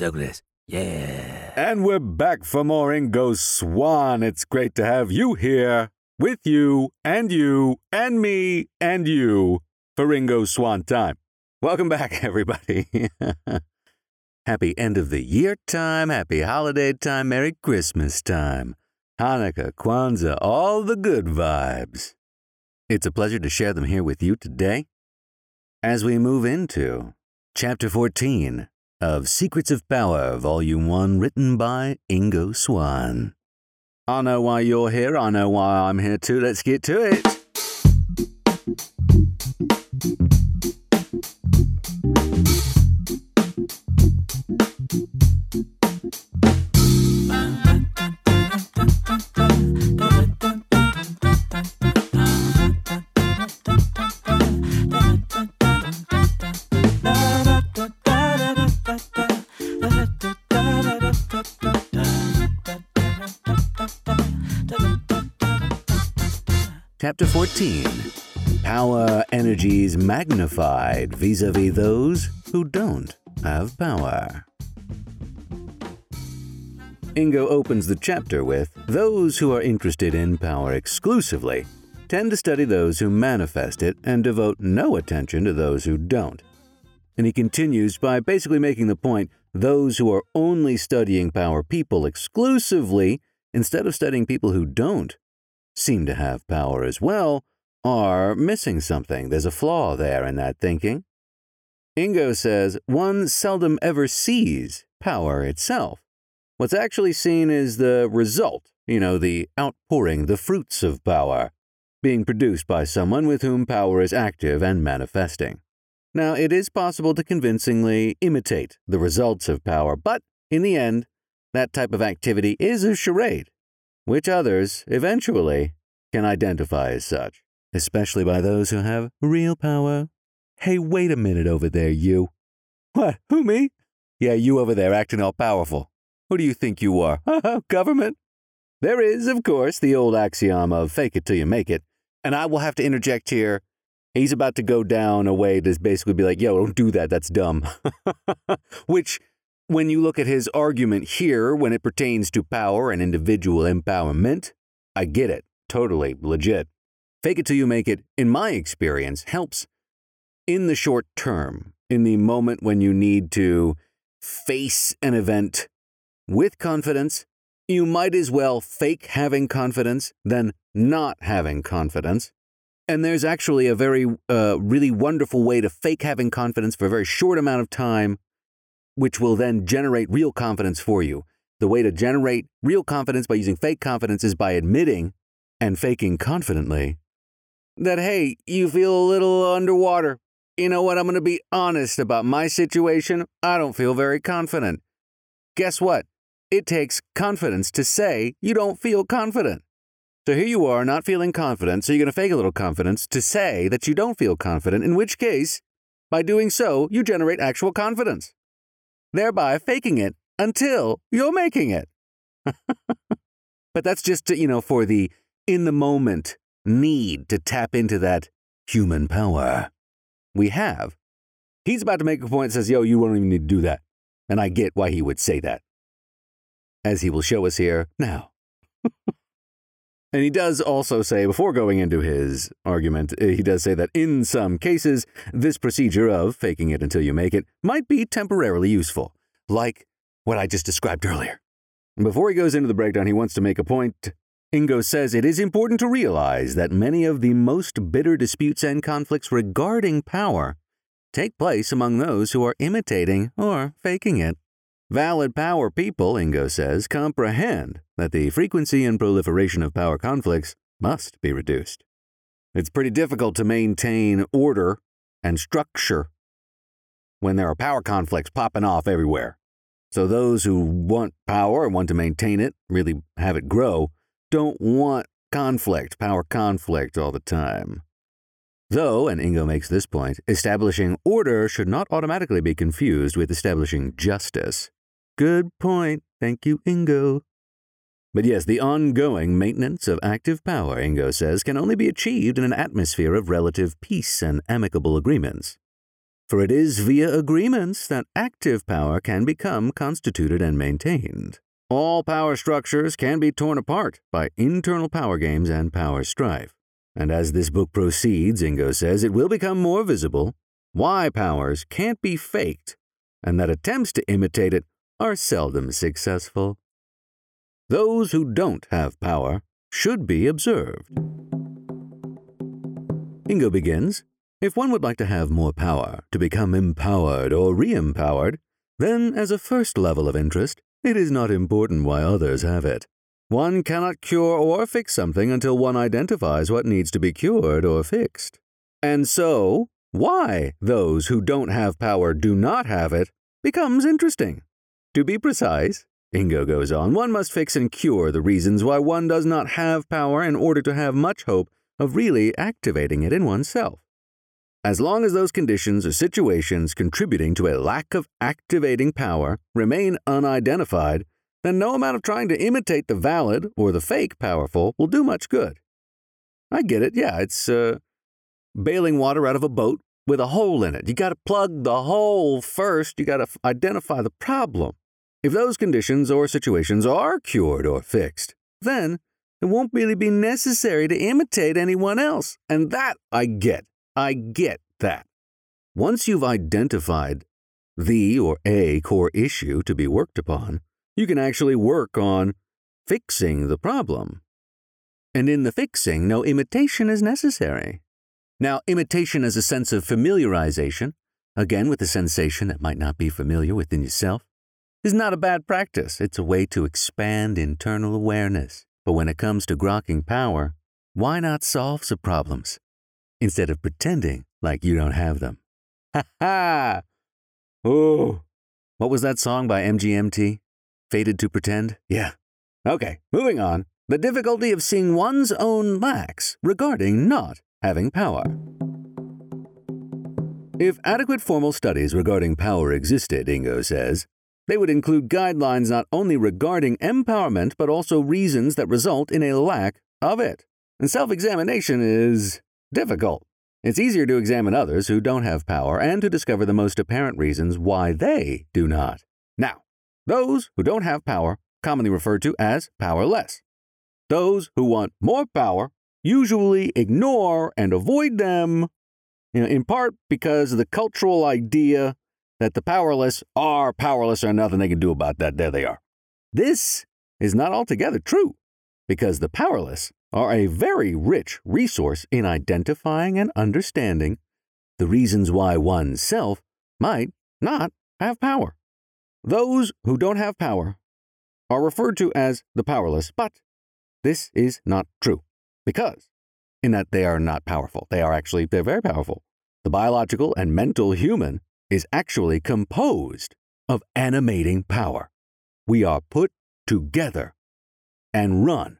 Douglas. Yeah. And we're back for more Ingo Swann. It's great to have you here with you and you and me and you for Ingo Swann time. Welcome back, everybody. happy end of the year time, happy holiday time, Merry Christmas time, Hanukkah, Kwanzaa, all the good vibes. It's a pleasure to share them here with you today as we move into Chapter 14 of Secrets of Power, Volume 1, written by Ingo Swann. I know why you're here, I know why I'm here too. Let's get to it. Chapter 14 Power energies magnified vis a vis those who don't have power. Ingo opens the chapter with Those who are interested in power exclusively tend to study those who manifest it and devote no attention to those who don't. And he continues by basically making the point those who are only studying power people exclusively instead of studying people who don't seem to have power as well, are missing something. There's a flaw there in that thinking. Ingo says one seldom ever sees power itself. What's actually seen is the result, you know, the outpouring, the fruits of power, being produced by someone with whom power is active and manifesting. Now, it is possible to convincingly imitate the results of power, but in the end, that type of activity is a charade which others, eventually, can identify as such, especially by those who have real power. Hey, wait a minute over there, you. What? Who, me? Yeah, you over there acting all powerful. Who do you think you are? Uh-huh, government? There is, of course, the old axiom of fake it till you make it. And I will have to interject here. He's about to go down a way to basically be like, yo, don't do that. That's dumb. Which when you look at his argument here, when it pertains to power and individual empowerment, I get it. Totally legit. Fake it till you make it, in my experience, helps in the short term, in the moment when you need to face an event with confidence. You might as well fake having confidence than not having confidence. And there's actually a very, uh, really wonderful way to fake having confidence for a very short amount of time which will then generate real confidence for you. The way to generate real confidence by using fake confidence is by admitting and faking confidently that, hey, you feel a little underwater. You know what? I'm going to be honest about my situation. I don't feel very confident. Guess what? It takes confidence to say you don't feel confident. So here you are, not feeling confident, so you're going to fake a little confidence to say that you don't feel confident, in which case, by doing so, you generate actual confidence thereby faking it until you're making it. but that's just, you know, for the in the moment need to tap into that human power. We have. He's about to make a point says, yo, you don't even need to do that. And I get why he would say that. As he will show us here now. And he does also say, before going into his argument, uh, he does say that in some cases, this procedure of faking it until you make it might be temporarily useful, like what I just described earlier. Before he goes into the breakdown, he wants to make a point. Ingo says it is important to realize that many of the most bitter disputes and conflicts regarding power take place among those who are imitating or faking it. Valid power people, Ingo says, comprehend that the frequency and proliferation of power conflicts must be reduced. It's pretty difficult to maintain order and structure when there are power conflicts popping off everywhere. So those who want power and want to maintain it, really have it grow, don't want conflict, power conflict all the time. Though, and Ingo makes this point, establishing order should not automatically be confused with establishing justice. Good point. Thank you, Ingo. But yes, the ongoing maintenance of active power, Ingo says, can only be achieved in an atmosphere of relative peace and amicable agreements. for it is via agreements that active power can become constituted and maintained. All power structures can be torn apart by internal power games and power strife. And as this book proceeds, Ingo says, it will become more visible why powers can't be faked and that attempts to imitate it are seldom successful. Those who don't have power should be observed. Ingo begins if one would like to have more power, to become empowered or re empowered, then, as a first level of interest, it is not important why others have it. One cannot cure or fix something until one identifies what needs to be cured or fixed. And so, why those who don't have power do not have it becomes interesting. To be precise, Ingo goes on, one must fix and cure the reasons why one does not have power in order to have much hope of really activating it in oneself. As long as those conditions or situations contributing to a lack of activating power remain unidentified, then no amount of trying to imitate the valid or the fake powerful will do much good. I get it. Yeah, it's uh, bailing water out of a boat with a hole in it. You got to plug the hole first. You got to f- identify the problem. If those conditions or situations are cured or fixed, then it won't really be necessary to imitate anyone else. And that I get. I get that. Once you've identified the or a core issue to be worked upon, you can actually work on fixing the problem. And in the fixing, no imitation is necessary. Now, imitation is a sense of familiarization, again with a sensation that might not be familiar within yourself, is not a bad practice. It's a way to expand internal awareness. But when it comes to grokking power, why not solve some problems? Instead of pretending like you don't have them. Ha ha! Oh, what was that song by MGMT? Fated to Pretend? Yeah. Okay, moving on. The difficulty of seeing one's own lacks regarding not having power. If adequate formal studies regarding power existed, Ingo says, they would include guidelines not only regarding empowerment but also reasons that result in a lack of it. And self examination is difficult. It's easier to examine others who don't have power and to discover the most apparent reasons why they do not. Now, those who don't have power, commonly referred to as powerless. Those who want more power usually ignore and avoid them, you know, in part because of the cultural idea that the powerless are powerless or nothing they can do about that. There they are. This is not altogether true, because the powerless are a very rich resource in identifying and understanding the reasons why oneself might not have power. Those who don't have power are referred to as the powerless, but this is not true because in that they are not powerful. They are actually they're very powerful. The biological and mental human is actually composed of animating power. We are put together and run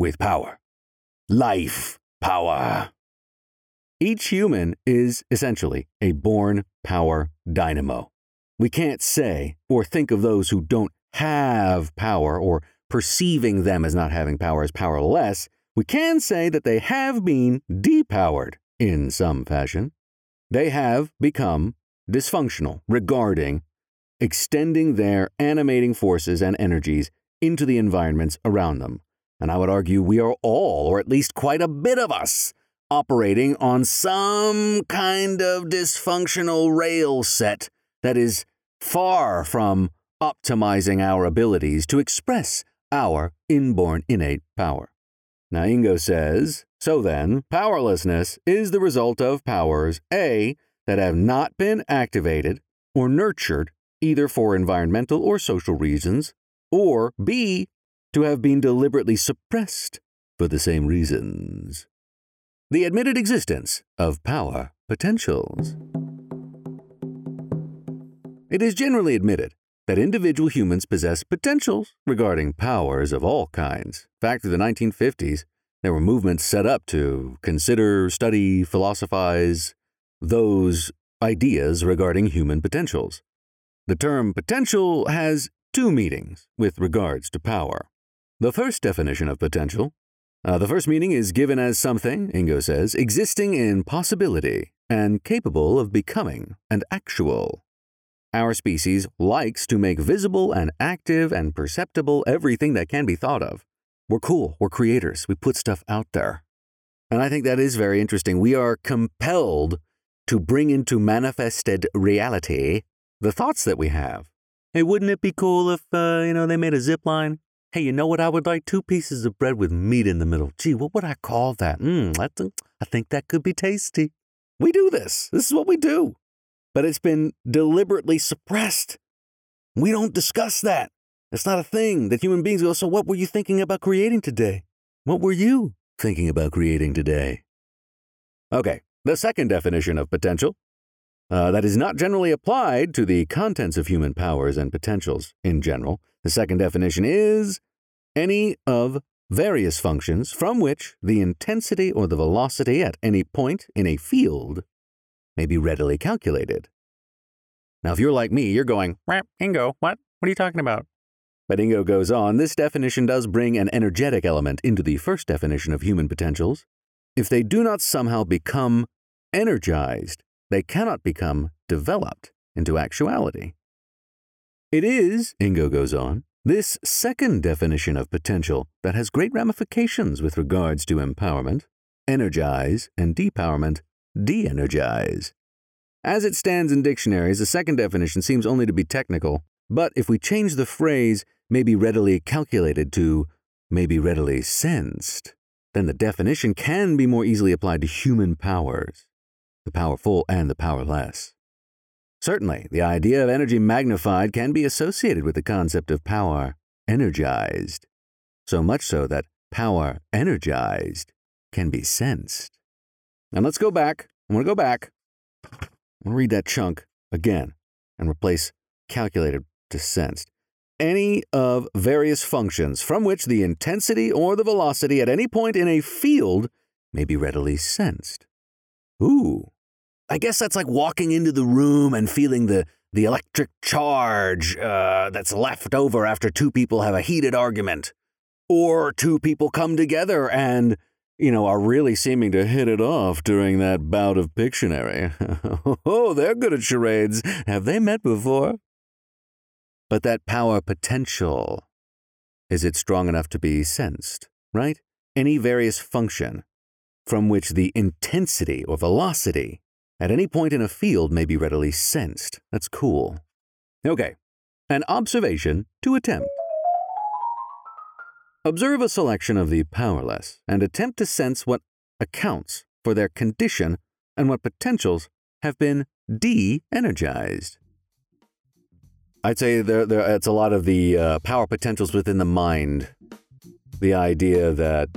with power. Life power. Each human is essentially a born power dynamo. We can't say or think of those who don't have power or perceiving them as not having power as powerless. We can say that they have been depowered in some fashion. They have become dysfunctional regarding extending their animating forces and energies into the environments around them. And I would argue we are all, or at least quite a bit of us, operating on some kind of dysfunctional rail set that is far from optimizing our abilities to express our inborn innate power. Now, Ingo says, so then, powerlessness is the result of powers A, that have not been activated or nurtured either for environmental or social reasons, or B, to have been deliberately suppressed for the same reasons. The admitted existence of power potentials. It is generally admitted that individual humans possess potentials regarding powers of all kinds. Back through the 1950s, there were movements set up to consider, study, philosophize those ideas regarding human potentials. The term potential has two meanings with regards to power. The first definition of potential. Uh, the first meaning is given as something, Ingo says, existing in possibility, and capable of becoming and actual. Our species likes to make visible and active and perceptible everything that can be thought of. We're cool, we're creators, we put stuff out there. And I think that is very interesting. We are compelled to bring into manifested reality the thoughts that we have. Hey, wouldn't it be cool if, uh, you know, they made a zip line? Hey, you know what I would like? Two pieces of bread with meat in the middle. Gee, what would I call that? Mmm, I think that could be tasty. We do this. This is what we do but it's been deliberately suppressed. We don't discuss that. It's not a thing that human beings go, so what were you thinking about creating today? What were you thinking about creating today? Okay, the second definition of potential uh, that is not generally applied to the contents of human powers and potentials in general. The second definition is any of various functions from which the intensity or the velocity at any point in a field may be readily calculated. Now, if you're like me, you're going, Rap, Ingo, what? What are you talking about? But Ingo goes on, this definition does bring an energetic element into the first definition of human potentials. If they do not somehow become energized, they cannot become developed into actuality. It is, Ingo goes on, this second definition of potential that has great ramifications with regards to empowerment, energize, and depowerment de energize. As it stands in dictionaries, the second definition seems only to be technical, but if we change the phrase may be readily calculated to may be readily sensed, then the definition can be more easily applied to human powers, the powerful and the powerless. Certainly, the idea of energy magnified can be associated with the concept of power energized, so much so that power energized can be sensed. Now let's go back. I'm going to go back. I'm going to read that chunk again and replace calculated to sensed. Any of various functions from which the intensity or the velocity at any point in a field may be readily sensed. Ooh. I guess that's like walking into the room and feeling the, the electric charge uh, that's left over after two people have a heated argument. Or two people come together and you know, are really seeming to hit it off during that bout of Pictionary. oh, they're good at charades. Have they met before? But that power potential, is it strong enough to be sensed, right? Any various function from which the intensity or velocity at any point in a field may be readily sensed. That's cool. Okay, an observation to attempt. Observe a selection of the powerless and attempt to sense what accounts for their condition and what potentials have been de energized. I'd say there, there, it's a lot of the uh, power potentials within the mind. The idea that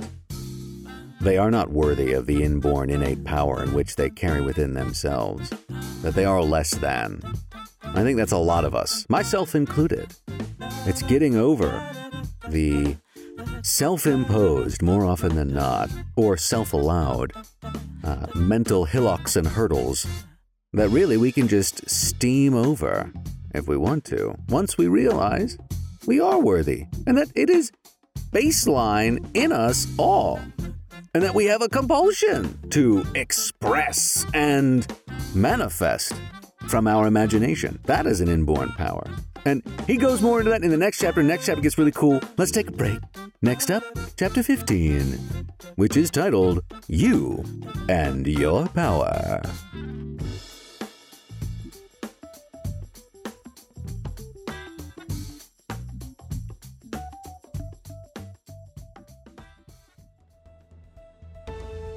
they are not worthy of the inborn innate power in which they carry within themselves, that they are less than. I think that's a lot of us, myself included. It's getting over the self imposed more often than not, or self allowed, uh, mental hillocks and hurdles that really we can just steam over if we want to, once we realize we are worthy and that it is baseline in us all, and that we have a compulsion to express and manifest from our imagination. That is an inborn power. And he goes more into that in the next chapter. Next chapter gets really cool. Let's take a break. Next up, chapter 15, which is titled You and Your Power.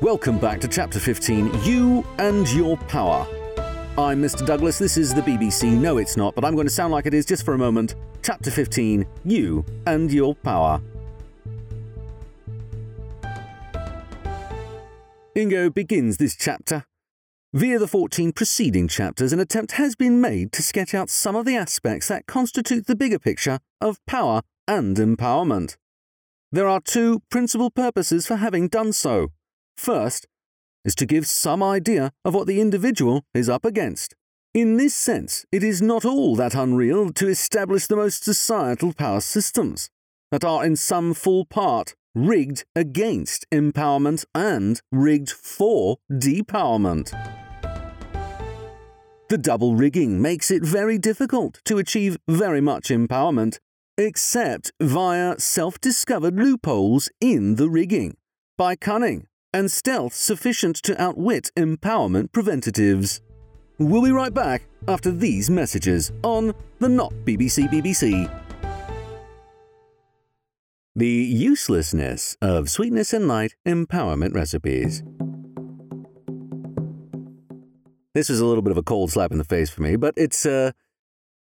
Welcome back to chapter 15 You and Your Power. I'm Mr. Douglas. This is the BBC. No, it's not, but I'm going to sound like it is just for a moment. Chapter 15 You and Your Power. Ingo begins this chapter. Via the 14 preceding chapters, an attempt has been made to sketch out some of the aspects that constitute the bigger picture of power and empowerment. There are two principal purposes for having done so. First, is to give some idea of what the individual is up against. In this sense, it is not all that unreal to establish the most societal power systems that are in some full part rigged against empowerment and rigged for depowerment. The double rigging makes it very difficult to achieve very much empowerment, except via self discovered loopholes in the rigging, by cunning and stealth sufficient to outwit empowerment preventatives. We'll be right back after these messages on the Not BBC BBC. The uselessness of sweetness and light empowerment recipes. This was a little bit of a cold slap in the face for me, but it's uh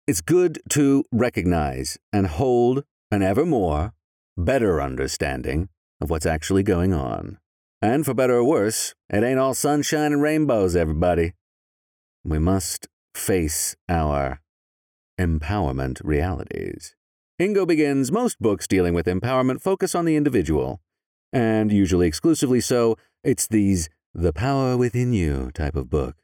it's good to recognize and hold an ever more better understanding of what's actually going on. And for better or worse, it ain't all sunshine and rainbows, everybody. We must face our empowerment realities. Ingo begins most books dealing with empowerment focus on the individual, and usually exclusively so, it's these the power within you type of book.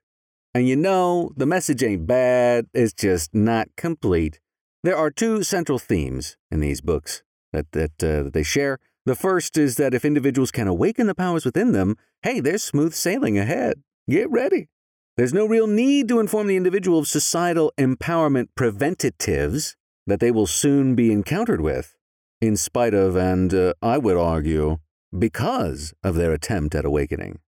And you know, the message ain't bad, it's just not complete. There are two central themes in these books that, that, uh, that they share. The first is that if individuals can awaken the powers within them, hey, there's smooth sailing ahead. Get ready. There's no real need to inform the individual of societal empowerment preventatives that they will soon be encountered with, in spite of, and uh, I would argue, because of their attempt at awakening.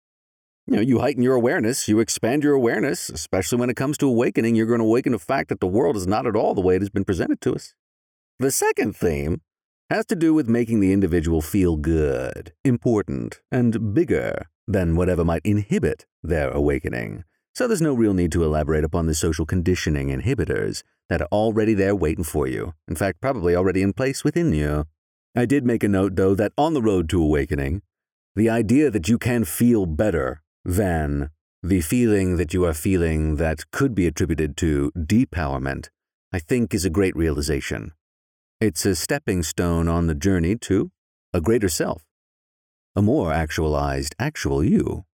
You know, you heighten your awareness, you expand your awareness, especially when it comes to awakening, you're going to awaken the fact that the world is not at all the way it has been presented to us. The second theme has to do with making the individual feel good, important, and bigger than whatever might inhibit their awakening. So there's no real need to elaborate upon the social conditioning inhibitors that are already there waiting for you. In fact, probably already in place within you. I did make a note, though, that on the road to awakening, the idea that you can feel better than the feeling that you are feeling that could be attributed to depowerment, I think is a great realization. It's a stepping stone on the journey to a greater self, a more actualized actual you.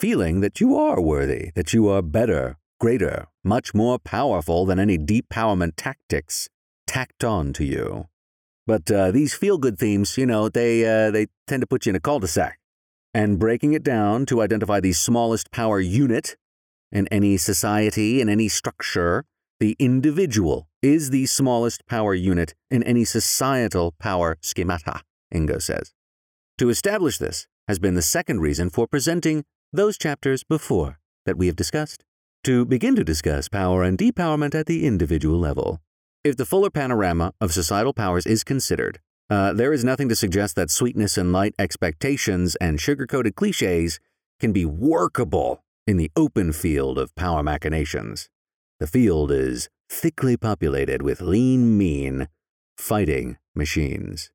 Feeling that you are worthy, that you are better, greater, much more powerful than any depowerment tactics tacked on to you. But uh, these feel good themes, you know, they, uh, they tend to put you in a cul de sac and breaking it down to identify the smallest power unit in any society, in any structure, the individual is the smallest power unit in any societal power schemata, Ingo says. To establish this has been the second reason for presenting those chapters before that we have discussed, to begin to discuss power and depowerment at the individual level. If the fuller panorama of societal powers is considered, uh, there is nothing to suggest that sweetness and light expectations and sugar coated cliches can be workable in the open field of power machinations. The field is thickly populated with lean, mean, fighting machines.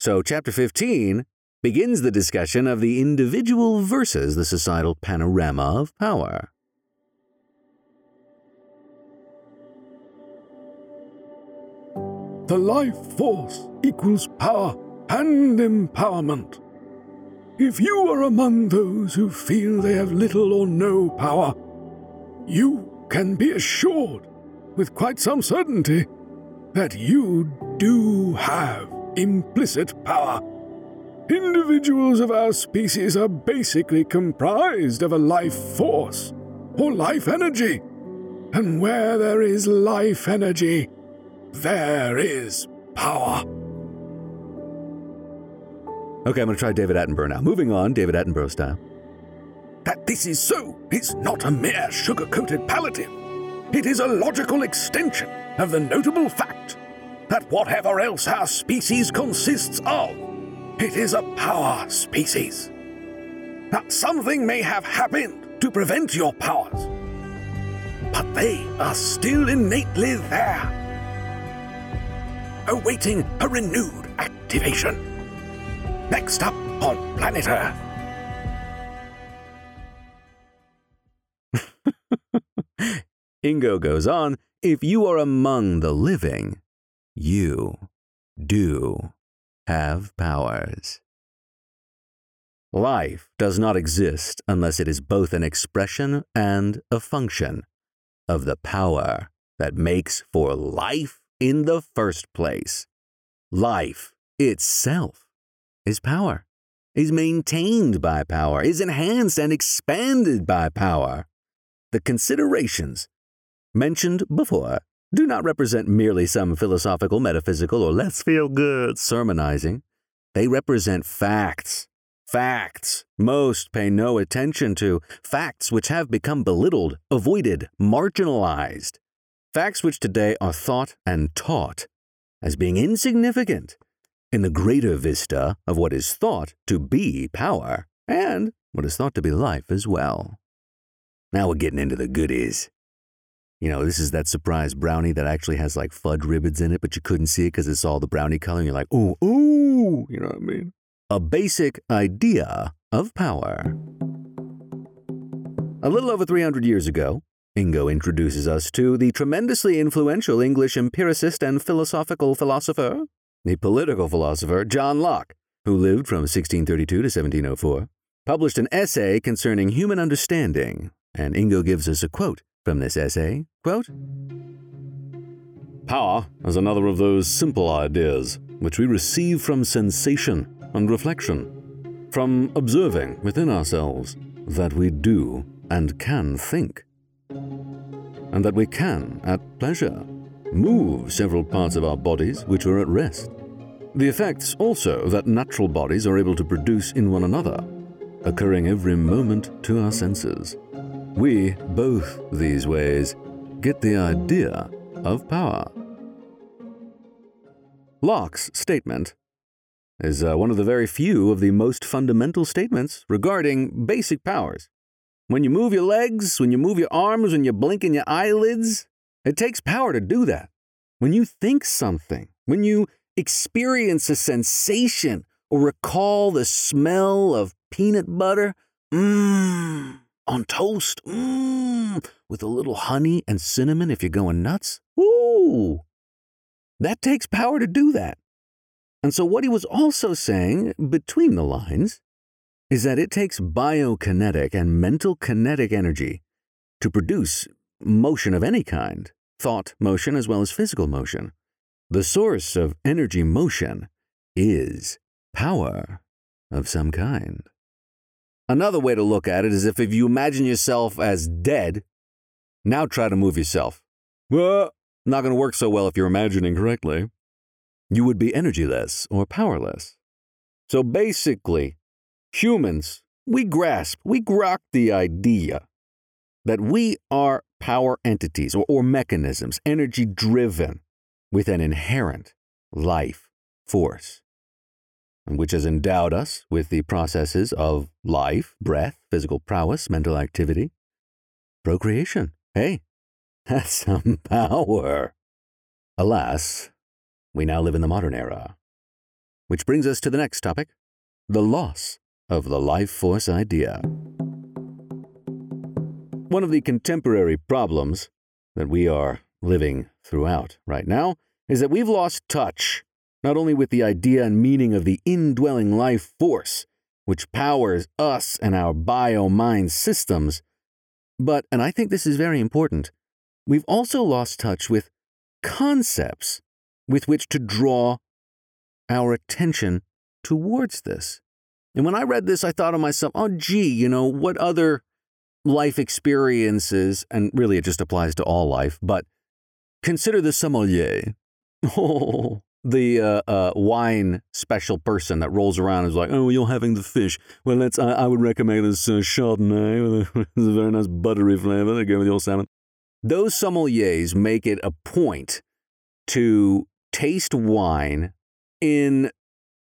So, Chapter 15 begins the discussion of the individual versus the societal panorama of power. The life force equals power and empowerment. If you are among those who feel they have little or no power, you can be assured with quite some certainty that you do have implicit power. Individuals of our species are basically comprised of a life force or life energy. And where there is life energy, there is power. Okay, I'm going to try David Attenborough now. Moving on, David Attenborough style. That this is so is not a mere sugar coated palliative. It is a logical extension of the notable fact that whatever else our species consists of, it is a power species. That something may have happened to prevent your powers, but they are still innately there awaiting a renewed activation. Next up on Planet Earth. Ingo goes on If you are among the living, you do have powers. Life does not exist unless it is both an expression and a function of the power that makes for life in the first place. Life itself is power, is maintained by power, is enhanced and expanded by power. the considerations mentioned before do not represent merely some philosophical, metaphysical, or let's feel good sermonizing. They represent facts. Facts most pay no attention to. Facts which have become belittled, avoided, marginalized. Facts which today are thought and taught as being insignificant in the greater vista of what is thought to be power and what is thought to be life as well. Now we're getting into the goodies. You know, this is that surprise brownie that actually has like fudge ribbons in it, but you couldn't see it because it's all the brownie color. And you're like, ooh, ooh, you know what I mean? A basic idea of power. A little over 300 years ago, Ingo introduces us to the tremendously influential English empiricist and philosophical philosopher, the political philosopher John Locke, who lived from 1632 to 1704, published an essay concerning human understanding, and Ingo gives us a quote from this essay. Quote, Power is another of those simple ideas which we receive from sensation and reflection, from observing within ourselves that we do and can think, and that we can, at pleasure, move several parts of our bodies which are at rest. The effects also that natural bodies are able to produce in one another, occurring every moment to our senses. We, both these ways, get the idea of power. Locke's statement is uh, one of the very few of the most fundamental statements regarding basic powers. When you move your legs, when you move your arms, when you blink in your eyelids, it takes power to do that. When you think something, when you experience a sensation or recall the smell of peanut butter, mmm on toast, mmm, with a little honey and cinnamon if you're going nuts. Ooh, that takes power to do that. And so, what he was also saying between the lines is that it takes biokinetic and mental kinetic energy to produce motion of any kind, thought motion as well as physical motion. The source of energy motion is power of some kind. Another way to look at it is if, if you imagine yourself as dead, now try to move yourself. Not going to work so well if you're imagining correctly. You would be energyless or powerless. So basically, humans, we grasp, we grok the idea that we are power entities or, or mechanisms, energy driven, with an inherent life force which has endowed us with the processes of life, breath, physical prowess, mental activity, procreation. Hey, that's some power. Alas, we now live in the modern era. Which brings us to the next topic the loss of the life force idea. One of the contemporary problems that we are living throughout right now is that we've lost touch not only with the idea and meaning of the indwelling life force, which powers us and our bio mind systems, but, and I think this is very important, we've also lost touch with concepts with which to draw our attention towards this. And when I read this, I thought to myself, oh, gee, you know, what other life experiences, and really it just applies to all life, but consider the sommelier. Oh, the uh, uh, wine special person that rolls around is like, oh, you're having the fish. Well, let's. I, I would recommend this uh, Chardonnay. it's a very nice buttery flavor. They go with your salmon. Those sommeliers make it a point to taste wine in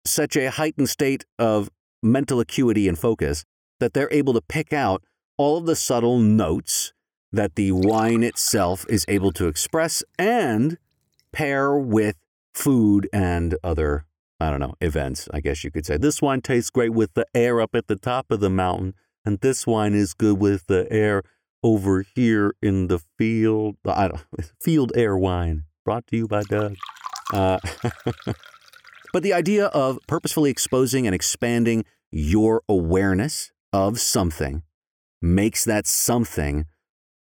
such a heightened state of mental acuity and focus that they're able to pick out all of the subtle notes that the wine itself is able to express and pair with food and other, I don't know, events, I guess you could say. This wine tastes great with the air up at the top of the mountain, and this wine is good with the air over here in the field. I don't, field air wine, brought to you by Doug. Uh, but the idea of purposefully exposing and expanding your awareness of something makes that something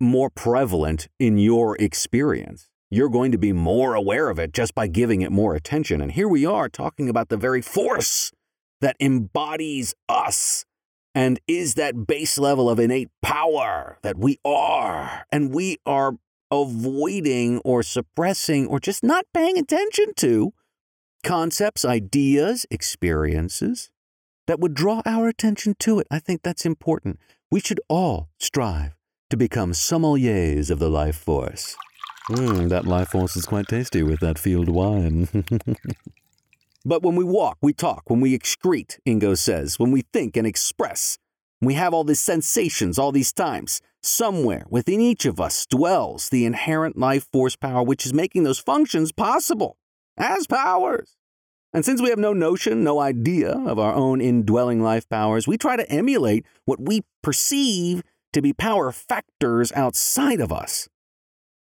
more prevalent in your experience you're going to be more aware of it just by giving it more attention. And here we are talking about the very force that embodies us and is that base level of innate power that we are, and we are avoiding or suppressing or just not paying attention to concepts, ideas, experiences that would draw our attention to it. I think that's important. We should all strive to become sommeliers of the life force. Mm, that life force is quite tasty with that field wine. but when we walk, we talk, when we excrete, Ingo says, when we think and express, we have all these sensations all these times. Somewhere within each of us dwells the inherent life force power which is making those functions possible as powers. And since we have no notion, no idea of our own indwelling life powers, we try to emulate what we perceive to be power factors outside of us.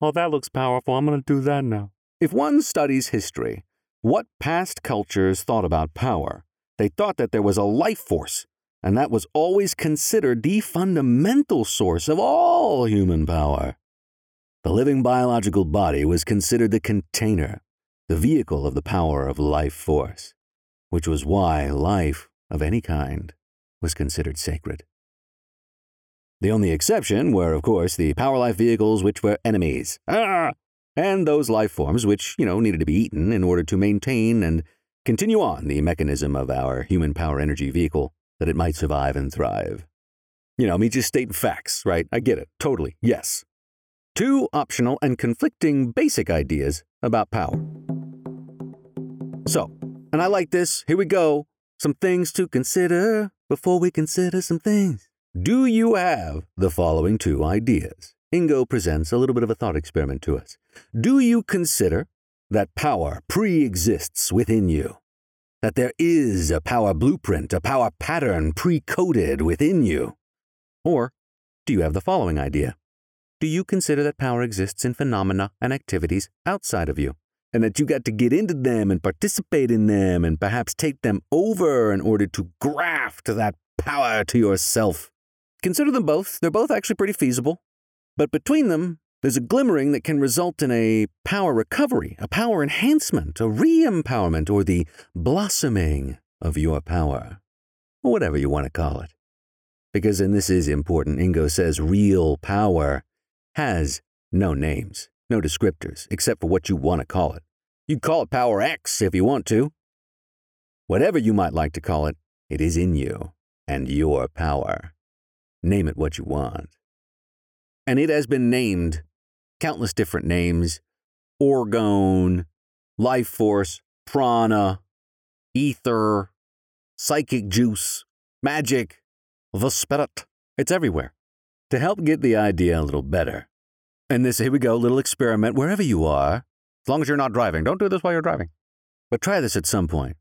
Well, that looks powerful. I'm going to do that now. If one studies history, what past cultures thought about power, they thought that there was a life force, and that was always considered the fundamental source of all human power. The living biological body was considered the container, the vehicle of the power of life force, which was why life of any kind was considered sacred. The only exception were, of course, the power life vehicles which were enemies. Ah! And those life forms which, you know, needed to be eaten in order to maintain and continue on the mechanism of our human power energy vehicle that it might survive and thrive. You know, me just stating facts, right? I get it. Totally. Yes. Two optional and conflicting basic ideas about power. So, and I like this. Here we go. Some things to consider before we consider some things. Do you have the following two ideas? Ingo presents a little bit of a thought experiment to us. Do you consider that power pre exists within you? That there is a power blueprint, a power pattern pre coded within you? Or do you have the following idea? Do you consider that power exists in phenomena and activities outside of you? And that you got to get into them and participate in them and perhaps take them over in order to graft that power to yourself? Consider them both. They're both actually pretty feasible. But between them, there's a glimmering that can result in a power recovery, a power enhancement, a re empowerment, or the blossoming of your power, or whatever you want to call it. Because, and this is important, Ingo says real power has no names, no descriptors, except for what you want to call it. You call it Power X if you want to. Whatever you might like to call it, it is in you and your power. Name it what you want. And it has been named countless different names orgone, life force, prana, ether, psychic juice, magic, the spirit. It's everywhere. To help get the idea a little better. And this, here we go, little experiment wherever you are, as long as you're not driving. Don't do this while you're driving. But try this at some point.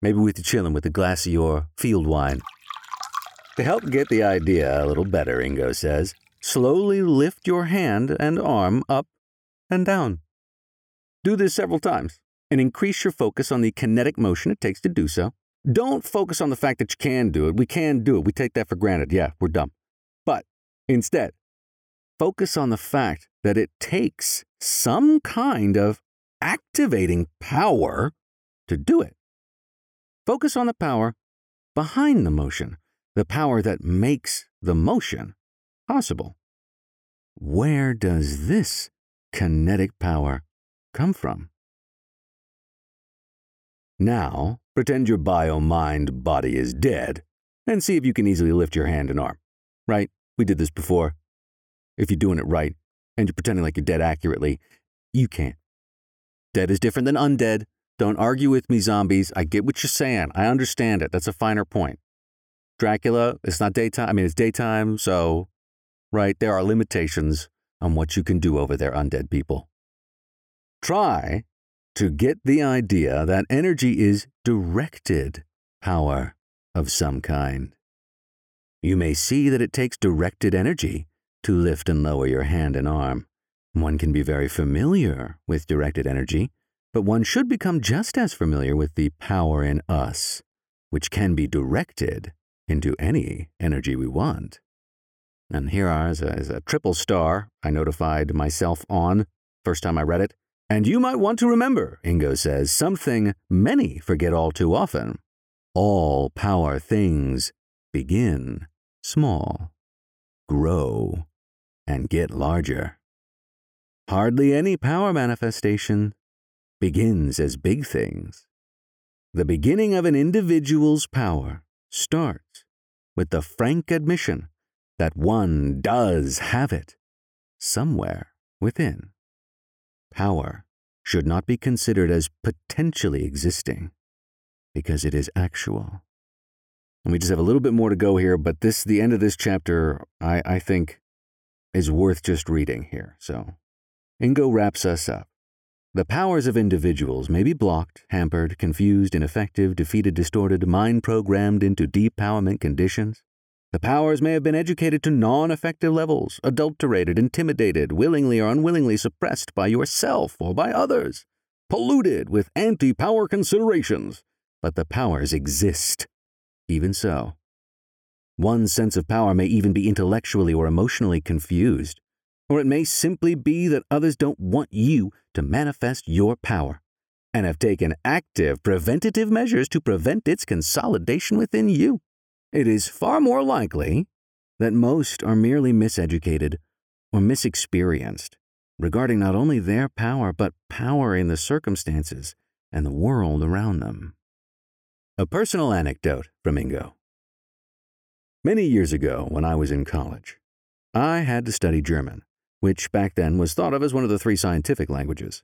Maybe with you chilling with a glass of your field wine. To help get the idea a little better, Ingo says, slowly lift your hand and arm up and down. Do this several times and increase your focus on the kinetic motion it takes to do so. Don't focus on the fact that you can do it. We can do it. We take that for granted. Yeah, we're dumb. But instead, focus on the fact that it takes some kind of activating power to do it. Focus on the power behind the motion the power that makes the motion possible. Where does this kinetic power come from? Now, pretend your bio mind body is dead and see if you can easily lift your hand and arm. Right? We did this before. If you're doing it right and you're pretending like you're dead accurately, you can't. Dead is different than undead. Don't argue with me, zombies. I get what you're saying. I understand it. That's a finer point. Dracula, it's not daytime. I mean, it's daytime, so, right, there are limitations on what you can do over there, undead people. Try to get the idea that energy is directed power of some kind. You may see that it takes directed energy to lift and lower your hand and arm. One can be very familiar with directed energy, but one should become just as familiar with the power in us, which can be directed into any energy we want. And here a, as a triple star I notified myself on, first time I read it. And you might want to remember, Ingo says, something many forget all too often. All power things begin small, grow, and get larger. Hardly any power manifestation begins as big things. The beginning of an individual's power starts with the frank admission that one does have it somewhere within. Power should not be considered as potentially existing because it is actual. And we just have a little bit more to go here, but this the end of this chapter, I, I think, is worth just reading here. So Ingo wraps us up. The powers of individuals may be blocked, hampered, confused, ineffective, defeated, distorted, mind programmed into depowerment conditions. The powers may have been educated to non effective levels, adulterated, intimidated, willingly or unwillingly suppressed by yourself or by others, polluted with anti power considerations. But the powers exist. Even so, one's sense of power may even be intellectually or emotionally confused. Or it may simply be that others don't want you to manifest your power and have taken active preventative measures to prevent its consolidation within you. It is far more likely that most are merely miseducated or misexperienced regarding not only their power, but power in the circumstances and the world around them. A personal anecdote from Ingo. Many years ago, when I was in college, I had to study German which back then was thought of as one of the three scientific languages.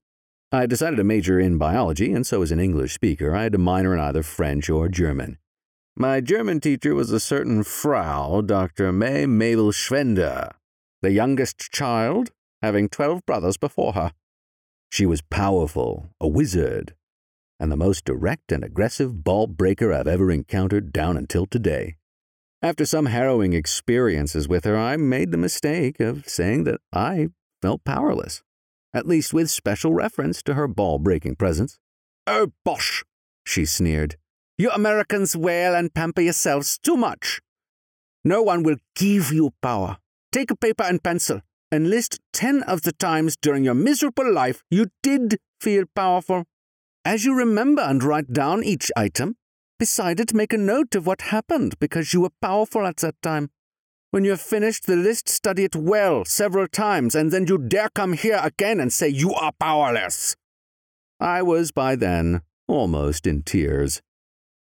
I decided to major in biology, and so as an English speaker, I had to minor in either French or German. My German teacher was a certain Frau, Dr. May Mabel Schwender, the youngest child, having twelve brothers before her. She was powerful, a wizard, and the most direct and aggressive ball breaker I've ever encountered down until today. After some harrowing experiences with her, I made the mistake of saying that I felt powerless, at least with special reference to her ball breaking presence. Oh, bosh! she sneered. You Americans wail and pamper yourselves too much. No one will give you power. Take a paper and pencil and list ten of the times during your miserable life you did feel powerful. As you remember and write down each item, to make a note of what happened because you were powerful at that time. When you have finished the list, study it well several times, and then you dare come here again and say you are powerless. I was by then almost in tears.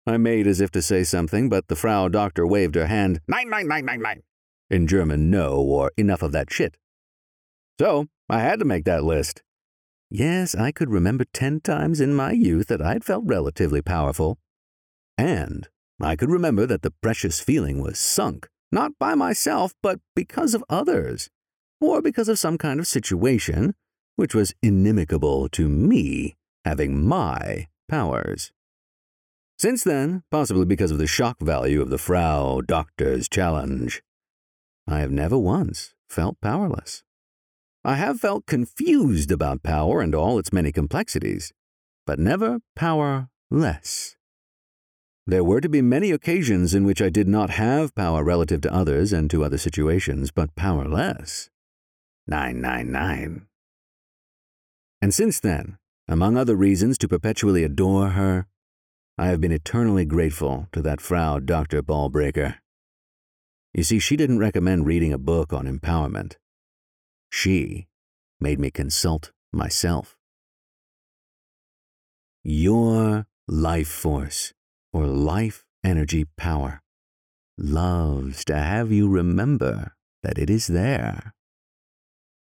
I made as if to say something, but the Frau Doctor waved her hand, nine, nine, nine, nine, nine, in German, no, or enough of that shit. So I had to make that list. Yes, I could remember ten times in my youth that I'd felt relatively powerful. And I could remember that the precious feeling was sunk, not by myself, but because of others, or because of some kind of situation which was inimical to me having my powers. Since then, possibly because of the shock value of the Frau Doctor's challenge, I have never once felt powerless. I have felt confused about power and all its many complexities, but never powerless. There were to be many occasions in which I did not have power relative to others and to other situations, but powerless. 999. And since then, among other reasons to perpetually adore her, I have been eternally grateful to that Frau Dr. Ballbreaker. You see, she didn't recommend reading a book on empowerment. She made me consult myself. Your life force or life energy power loves to have you remember that it is there.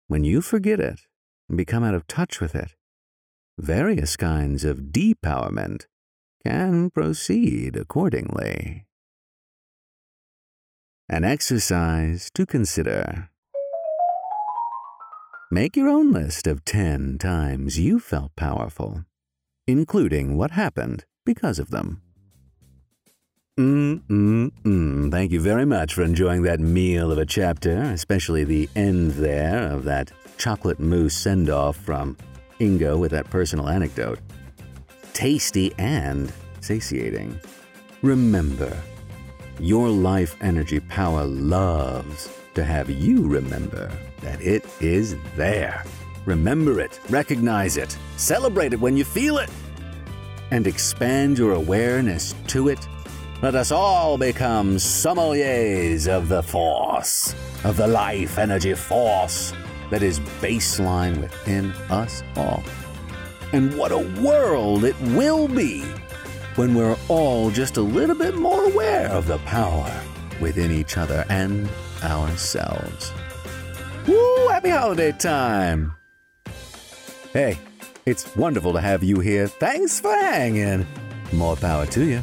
When you forget it and become out of touch with it, various kinds of depowerment can proceed accordingly. An exercise to consider. Make your own list of 10 times you felt powerful, including what happened because of them. Mm, mm, mm. Thank you very much for enjoying that meal of a chapter, especially the end there of that chocolate mousse send off from Ingo with that personal anecdote. Tasty and satiating. Remember, your life energy power loves to have you remember that it is there. Remember it, recognize it, celebrate it when you feel it, and expand your awareness to it Let us all become sommeliers of the force, of the life energy force that is baseline within us all. And what a world it will be when we're all just a little bit more aware of the power within each other and ourselves. Woo! Happy holiday time! Hey, it's wonderful to have you here. Thanks for hanging. More power to you.